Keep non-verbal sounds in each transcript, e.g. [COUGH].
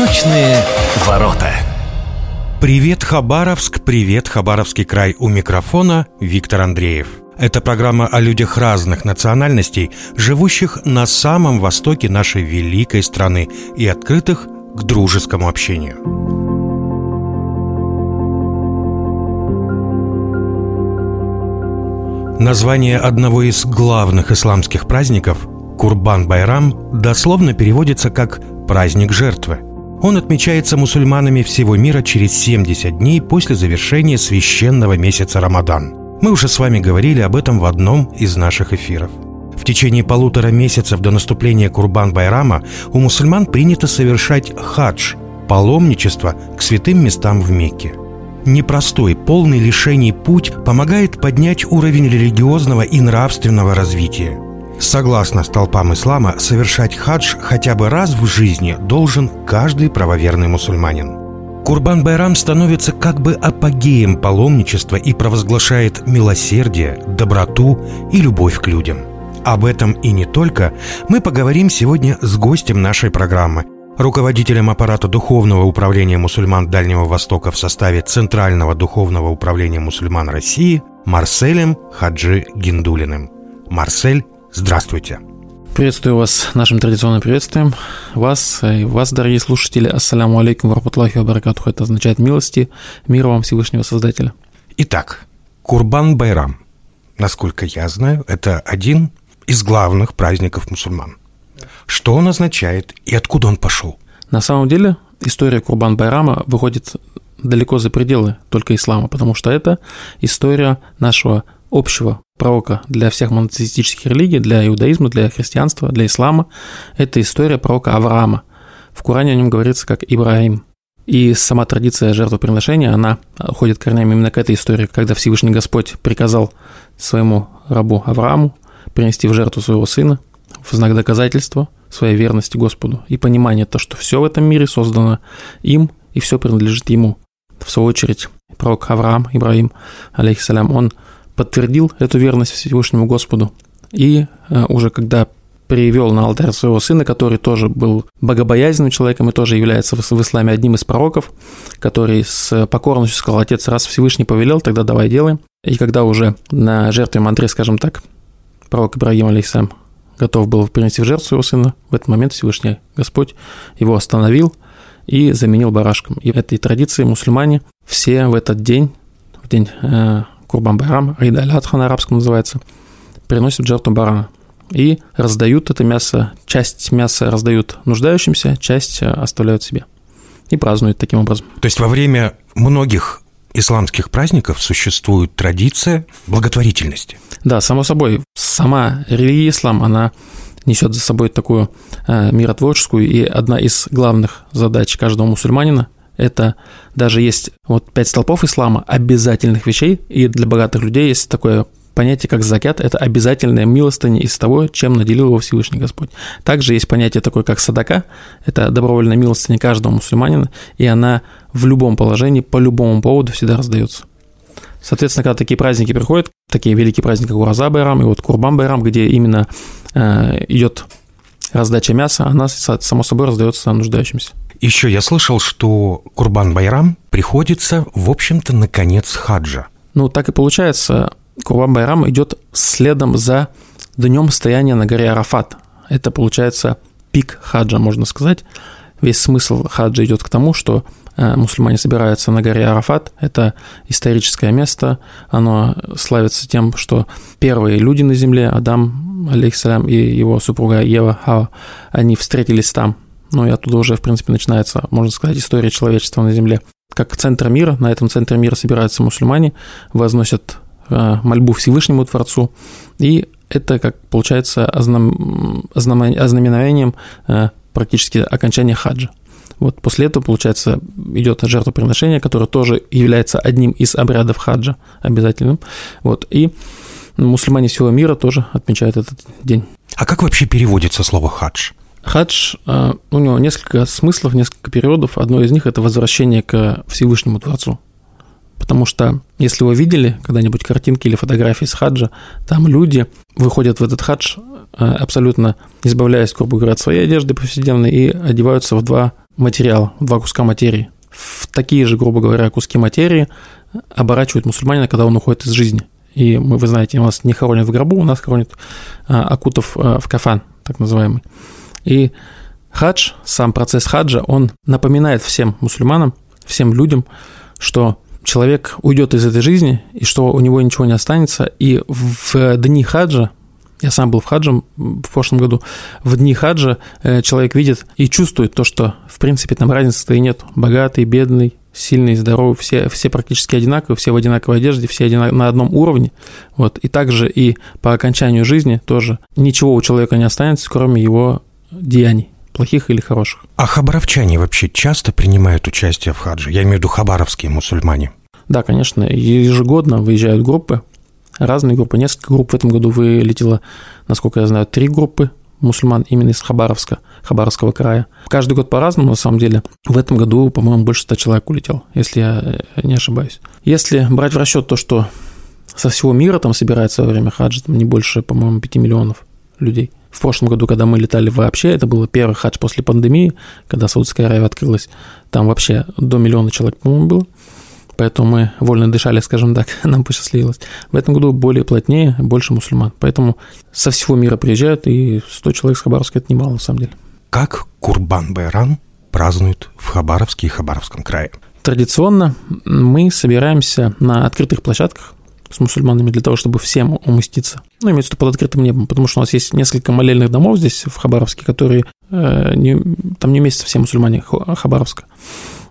Восточные ворота. Привет, Хабаровск, привет, Хабаровский край. У микрофона Виктор Андреев. Это программа о людях разных национальностей, живущих на самом востоке нашей великой страны и открытых к дружескому общению. Название одного из главных исламских праздников Курбан-Байрам дословно переводится как «праздник жертвы». Он отмечается мусульманами всего мира через 70 дней после завершения священного месяца Рамадан. Мы уже с вами говорили об этом в одном из наших эфиров. В течение полутора месяцев до наступления Курбан-Байрама у мусульман принято совершать хадж – паломничество к святым местам в Мекке. Непростой, полный лишений путь помогает поднять уровень религиозного и нравственного развития – Согласно столпам ислама, совершать хадж хотя бы раз в жизни должен каждый правоверный мусульманин. Курбан-Байрам становится как бы апогеем паломничества и провозглашает милосердие, доброту и любовь к людям. Об этом и не только мы поговорим сегодня с гостем нашей программы, руководителем аппарата Духовного управления мусульман Дальнего Востока в составе Центрального Духовного управления мусульман России Марселем Хаджи Гиндулиным. Марсель, Здравствуйте. Приветствую вас нашим традиционным приветствием. Вас и вас, дорогие слушатели. Ассаляму алейкум варахматуллахи вабаракатуху. Это означает милости, мира вам Всевышнего Создателя. Итак, Курбан Байрам. Насколько я знаю, это один из главных праздников мусульман. Что он означает и откуда он пошел? На самом деле история Курбан Байрама выходит далеко за пределы только ислама, потому что это история нашего общего пророка для всех монотеистических религий, для иудаизма, для христианства, для ислама. Это история пророка Авраама. В Коране о нем говорится как Ибраим. И сама традиция жертвоприношения, она уходит корнями именно к этой истории, когда Всевышний Господь приказал своему рабу Аврааму принести в жертву своего сына в знак доказательства своей верности Господу и понимания то, что все в этом мире создано им и все принадлежит ему. В свою очередь, пророк Авраам, Ибраим, алейхиссалям, он подтвердил эту верность Всевышнему Господу. И э, уже когда привел на алтарь своего сына, который тоже был богобоязненным человеком и тоже является в исламе одним из пророков, который с покорностью сказал, отец, раз Всевышний повелел, тогда давай делаем. И когда уже на жертве мантре, скажем так, пророк Ибрагим, алейсам, готов был принести в жертву своего сына, в этот момент Всевышний Господь его остановил и заменил барашком. И этой традиции мусульмане все в этот день, в день Курбан Байрам, Рид аль на арабском называется, приносят жертву барана и раздают это мясо, часть мяса раздают нуждающимся, часть э, оставляют себе и празднуют таким образом. То есть во время многих исламских праздников существует традиция благотворительности. Да, само собой, сама религия ислам, она несет за собой такую э, миротворческую и одна из главных задач каждого мусульманина – это даже есть вот пять столпов ислама, обязательных вещей, и для богатых людей есть такое понятие, как закят, это обязательная милостыня из того, чем наделил его Всевышний Господь. Также есть понятие такое, как садака, это добровольная милостыня каждого мусульманина, и она в любом положении, по любому поводу всегда раздается. Соответственно, когда такие праздники приходят, такие великие праздники, как Ураза Байрам и вот Курбан Байрам, где именно э, идет раздача мяса, она, само собой, раздается нуждающимся. Еще я слышал, что Курбан-Байрам приходится, в общем-то, на конец хаджа. Ну, так и получается. Курбан-Байрам идет следом за днем стояния на горе Арафат. Это, получается, пик хаджа, можно сказать. Весь смысл хаджа идет к тому, что э, мусульмане собираются на горе Арафат. Это историческое место. Оно славится тем, что первые люди на земле, Адам, алейхиссалям, и его супруга Ева, Хава, они встретились там – ну и оттуда уже, в принципе, начинается, можно сказать, история человечества на Земле. Как центр мира, на этом центре мира собираются мусульмане, возносят э, мольбу Всевышнему Творцу, и это, как получается, ознам... ознаменованием э, практически окончания хаджа. Вот после этого, получается, идет жертвоприношение, которое тоже является одним из обрядов хаджа обязательным. Вот, и мусульмане всего мира тоже отмечают этот день. А как вообще переводится слово хадж? Хадж, а, у него несколько смыслов, несколько периодов. Одно из них – это возвращение к Всевышнему Творцу. Потому что, если вы видели когда-нибудь картинки или фотографии с хаджа, там люди выходят в этот хадж а, абсолютно избавляясь, грубо говоря, от своей одежды повседневной и одеваются в два материала, два куска материи. В такие же, грубо говоря, куски материи оборачивают мусульманина, когда он уходит из жизни. И мы, вы знаете, у нас не хоронят в гробу, у нас хоронят а, акутов а, в кафан, так называемый. И хадж, сам процесс хаджа, он напоминает всем мусульманам, всем людям, что человек уйдет из этой жизни, и что у него ничего не останется. И в дни хаджа, я сам был в хаджем в прошлом году, в дни хаджа э, человек видит и чувствует то, что, в принципе, там разницы-то и нет. Богатый, бедный, сильный, здоровый, все, все практически одинаковые, все в одинаковой одежде, все одинак... на одном уровне. Вот. И также и по окончанию жизни тоже ничего у человека не останется, кроме его деяний плохих или хороших. А хабаровчане вообще часто принимают участие в хадже? Я имею в виду хабаровские мусульмане. Да, конечно, ежегодно выезжают группы, разные группы. Несколько групп в этом году вылетело, насколько я знаю, три группы мусульман именно из Хабаровска, Хабаровского края. Каждый год по-разному, на самом деле. В этом году, по-моему, больше ста человек улетел, если я э, не ошибаюсь. Если брать в расчет то, что со всего мира там собирается во время хаджа, там не больше, по-моему, 5 миллионов людей. В прошлом году, когда мы летали вообще, это был первый хадж после пандемии, когда Саудовская Аравия открылась, там вообще до миллиона человек, по-моему, было. Поэтому мы вольно дышали, скажем так, [LAUGHS] нам посчастливилось. В этом году более плотнее, больше мусульман. Поэтому со всего мира приезжают, и 100 человек с Хабаровска – это немало, на самом деле. Как Курбан-Байрам празднуют в Хабаровске и Хабаровском крае? Традиционно мы собираемся на открытых площадках, с мусульманами для того, чтобы всем уместиться. Ну, имеется в виду под открытым небом, потому что у нас есть несколько молельных домов здесь, в Хабаровске, которые э, не, там не уместятся все мусульмане Хабаровска.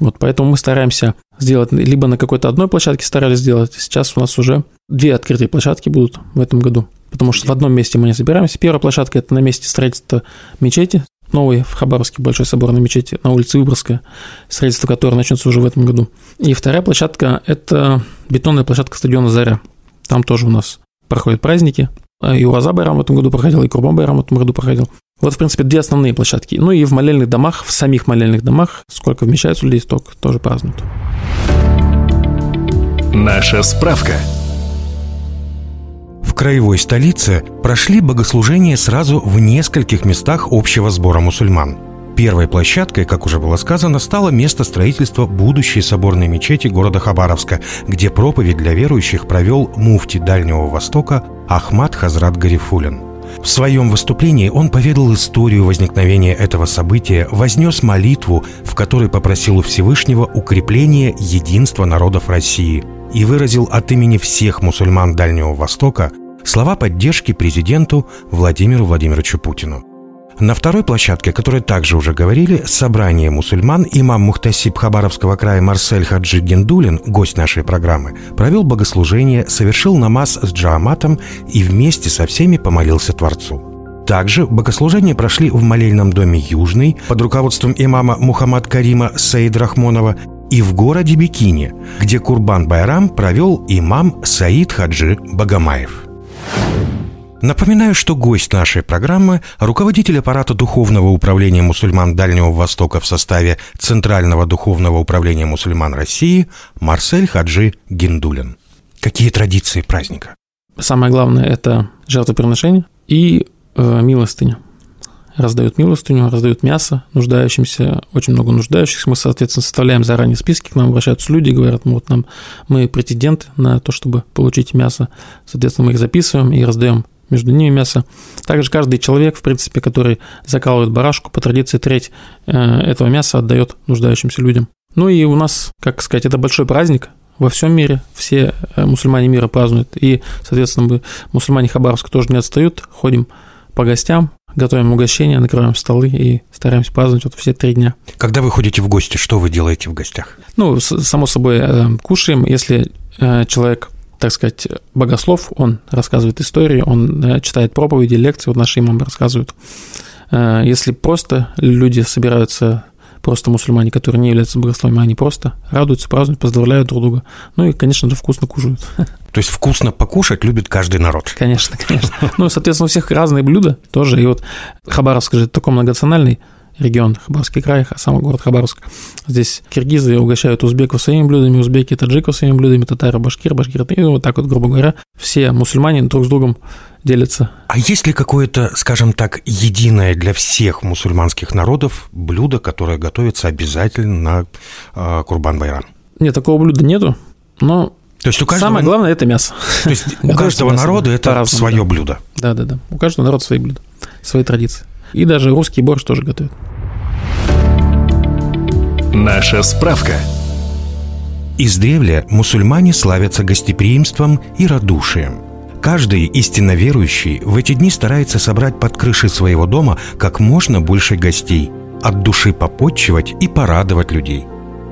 Вот, поэтому мы стараемся сделать либо на какой-то одной площадке старались сделать. Сейчас у нас уже две открытые площадки будут в этом году, потому что в одном месте мы не собираемся. Первая площадка – это на месте строительства мечети, новый в Хабаровске Большой соборной мечети на улице Выборгская, строительство которой начнется уже в этом году. И вторая площадка – это бетонная площадка стадиона «Заря». Там тоже у нас проходят праздники. И Ураза Байрам в этом году проходил, и Курбан Байрам в этом году проходил. Вот, в принципе, две основные площадки. Ну и в молельных домах, в самих молельных домах, сколько вмещается людей, столько тоже празднуют. Наша справка – краевой столице прошли богослужения сразу в нескольких местах общего сбора мусульман. Первой площадкой, как уже было сказано, стало место строительства будущей соборной мечети города Хабаровска, где проповедь для верующих провел муфти Дальнего Востока Ахмад Хазрат Гарифулин. В своем выступлении он поведал историю возникновения этого события, вознес молитву, в которой попросил у Всевышнего укрепления единства народов России и выразил от имени всех мусульман Дальнего Востока слова поддержки президенту Владимиру Владимировичу Путину. На второй площадке, о которой также уже говорили, собрание мусульман, имам Мухтасиб Хабаровского края Марсель Хаджи Гендулин, гость нашей программы, провел богослужение, совершил намаз с джааматом и вместе со всеми помолился Творцу. Также богослужения прошли в молельном доме «Южный» под руководством имама Мухаммад Карима Саид Рахмонова и в городе Бикини, где Курбан-Байрам провел имам Саид Хаджи Багамаев. Напоминаю, что гость нашей программы – руководитель аппарата Духовного управления мусульман Дальнего Востока в составе Центрального Духовного управления мусульман России Марсель Хаджи Гиндулин. Какие традиции праздника? Самое главное – это жертвоприношение и э, милостыня. Раздают милостыню, раздают мясо нуждающимся, очень много нуждающихся. Мы, соответственно, составляем заранее списки, к нам обращаются люди, говорят, ну, вот нам мы претенденты на то, чтобы получить мясо. Соответственно, мы их записываем и раздаем между ними мясо. Также каждый человек, в принципе, который закалывает барашку, по традиции треть э, этого мяса отдает нуждающимся людям. Ну и у нас, как сказать, это большой праздник, во всем мире все э, мусульмане мира празднуют. И, соответственно, мы, мусульмане Хабаровска тоже не отстают, ходим по гостям, готовим угощения, накрываем столы и стараемся праздновать вот все три дня. Когда вы ходите в гости, что вы делаете в гостях? Ну, само собой, э, кушаем. Если человек так сказать, богослов, он рассказывает истории, он э, читает проповеди, лекции, вот наши имамы рассказывают. Э, если просто люди собираются, просто мусульмане, которые не являются богословами, они просто радуются, празднуют, поздравляют друг друга. Ну и, конечно же, вкусно кушают. [LAUGHS] То есть вкусно покушать любит каждый народ. Конечно, конечно. Ну, соответственно, у всех разные блюда тоже. И вот Хабаровск же такой многонациональный, регион Хабаровский край, а сам город Хабаровск. Здесь киргизы угощают узбеков своими блюдами, узбеки таджиков своими блюдами, татары башкир, башкир, и вот так вот, грубо говоря, все мусульмане друг с другом делятся. А есть ли какое-то, скажем так, единое для всех мусульманских народов блюдо, которое готовится обязательно на э, Курбан-Байрам? Нет, такого блюда нету, но то есть у каждого... Самое главное – это мясо. То есть [LAUGHS] у каждого народа это свое блюдо? Да-да-да. У каждого народа свои блюда, свои традиции. И даже русский борщ тоже готовят. Наша справка. Издревле мусульмане славятся гостеприимством и радушием. Каждый истинно верующий в эти дни старается собрать под крышей своего дома как можно больше гостей, от души попотчевать и порадовать людей.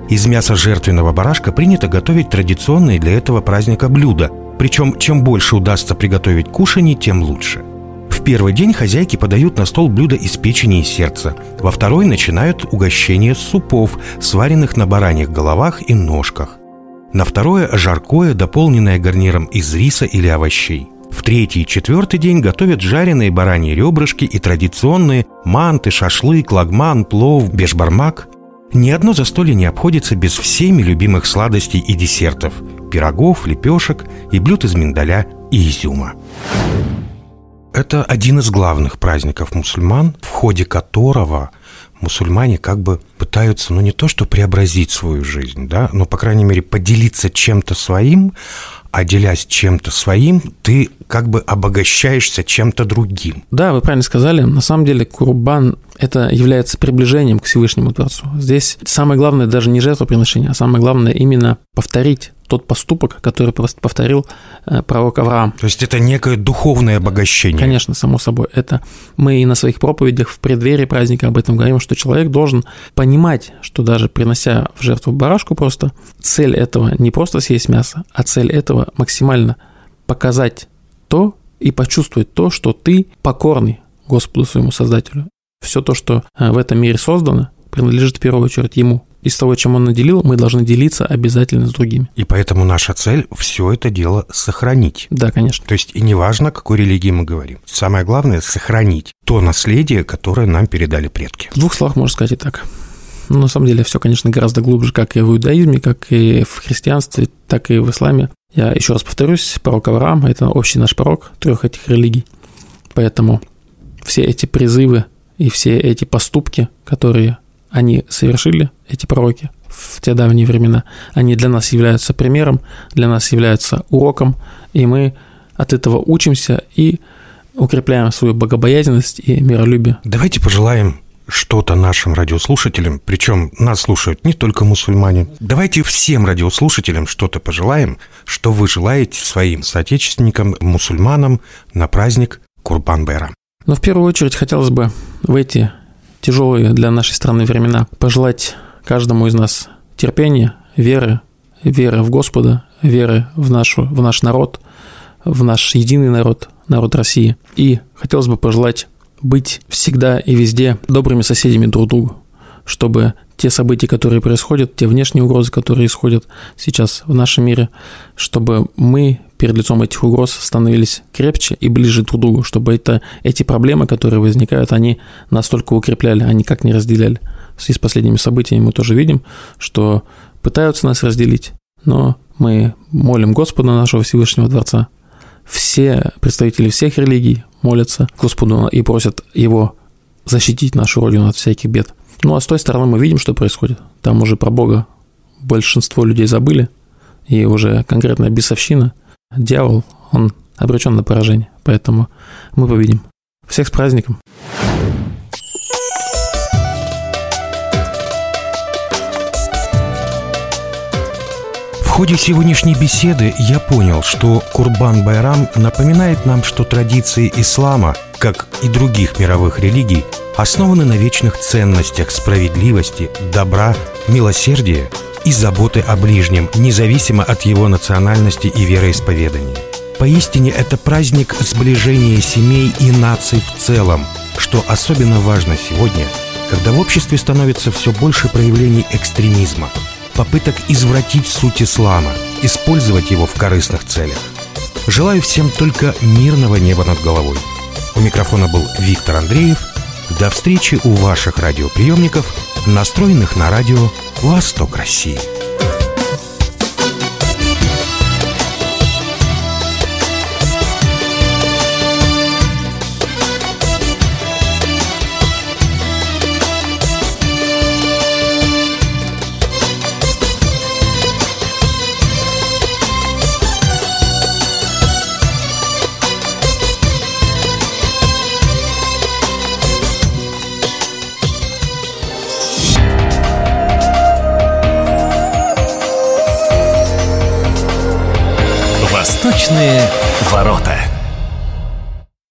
Из мяса жертвенного барашка принято готовить традиционные для этого праздника блюда, причем чем больше удастся приготовить кушаний, тем лучше – в первый день хозяйки подают на стол блюда из печени и сердца. Во второй начинают угощение супов, сваренных на бараньих головах и ножках. На второе – жаркое, дополненное гарниром из риса или овощей. В третий и четвертый день готовят жареные бараньи ребрышки и традиционные манты, шашлык, лагман, плов, бешбармак. Ни одно застолье не обходится без всеми любимых сладостей и десертов – пирогов, лепешек и блюд из миндаля и изюма. Это один из главных праздников мусульман, в ходе которого мусульмане как бы пытаются, ну не то что преобразить свою жизнь, да, но, по крайней мере, поделиться чем-то своим, а делясь чем-то своим, ты как бы обогащаешься чем-то другим. Да, вы правильно сказали. На самом деле Курбан – это является приближением к Всевышнему Творцу. Здесь самое главное даже не жертвоприношение, а самое главное именно повторить тот поступок, который просто повторил э, пророк Авраам. То есть это некое духовное обогащение. Конечно, само собой. Это мы и на своих проповедях в преддверии праздника об этом говорим, что человек должен понимать, что даже принося в жертву барашку просто, цель этого не просто съесть мясо, а цель этого максимально показать то и почувствовать то, что ты покорный Господу своему Создателю. Все то, что э, в этом мире создано, принадлежит в первую очередь Ему из того, чем он наделил, мы должны делиться обязательно с другими. И поэтому наша цель все это дело сохранить. Да, конечно. То есть и неважно, о какой религии мы говорим. Самое главное – сохранить то наследие, которое нам передали предки. В двух словах можно сказать и так. Но на самом деле все, конечно, гораздо глубже, как и в иудаизме, как и в христианстве, так и в исламе. Я еще раз повторюсь, пророк Авраам – это общий наш пророк трех этих религий. Поэтому все эти призывы и все эти поступки, которые они совершили, эти пророки, в те давние времена, они для нас являются примером, для нас являются уроком, и мы от этого учимся и укрепляем свою богобоязненность и миролюбие. Давайте пожелаем что-то нашим радиослушателям, причем нас слушают не только мусульмане. Давайте всем радиослушателям что-то пожелаем, что вы желаете своим соотечественникам, мусульманам на праздник Курбан-Байрам. Но в первую очередь хотелось бы в эти тяжелые для нашей страны времена. Пожелать каждому из нас терпения, веры, веры в Господа, веры в, нашу, в наш народ, в наш единый народ, народ России. И хотелось бы пожелать быть всегда и везде добрыми соседями друг другу, чтобы те события, которые происходят, те внешние угрозы, которые исходят сейчас в нашем мире, чтобы мы перед лицом этих угроз становились крепче и ближе друг к другу, чтобы это, эти проблемы, которые возникают, они настолько укрепляли, а никак не разделяли. В связи с последними событиями мы тоже видим, что пытаются нас разделить, но мы молим Господа нашего Всевышнего Дворца. Все представители всех религий молятся Господу и просят Его защитить нашу Родину от всяких бед. Ну а с той стороны мы видим, что происходит. Там уже про Бога большинство людей забыли, и уже конкретная бесовщина – дьявол, он обречен на поражение, поэтому мы победим. Всех с праздником! В ходе сегодняшней беседы я понял, что Курбан-Байрам напоминает нам, что традиции ислама, как и других мировых религий, основаны на вечных ценностях справедливости, добра, милосердия и заботы о ближнем, независимо от его национальности и вероисповедания. Поистине это праздник сближения семей и наций в целом, что особенно важно сегодня, когда в обществе становится все больше проявлений экстремизма, попыток извратить суть ислама, использовать его в корыстных целях. Желаю всем только мирного неба над головой. У микрофона был Виктор Андреев. До встречи у ваших радиоприемников, настроенных на радио «Восток России».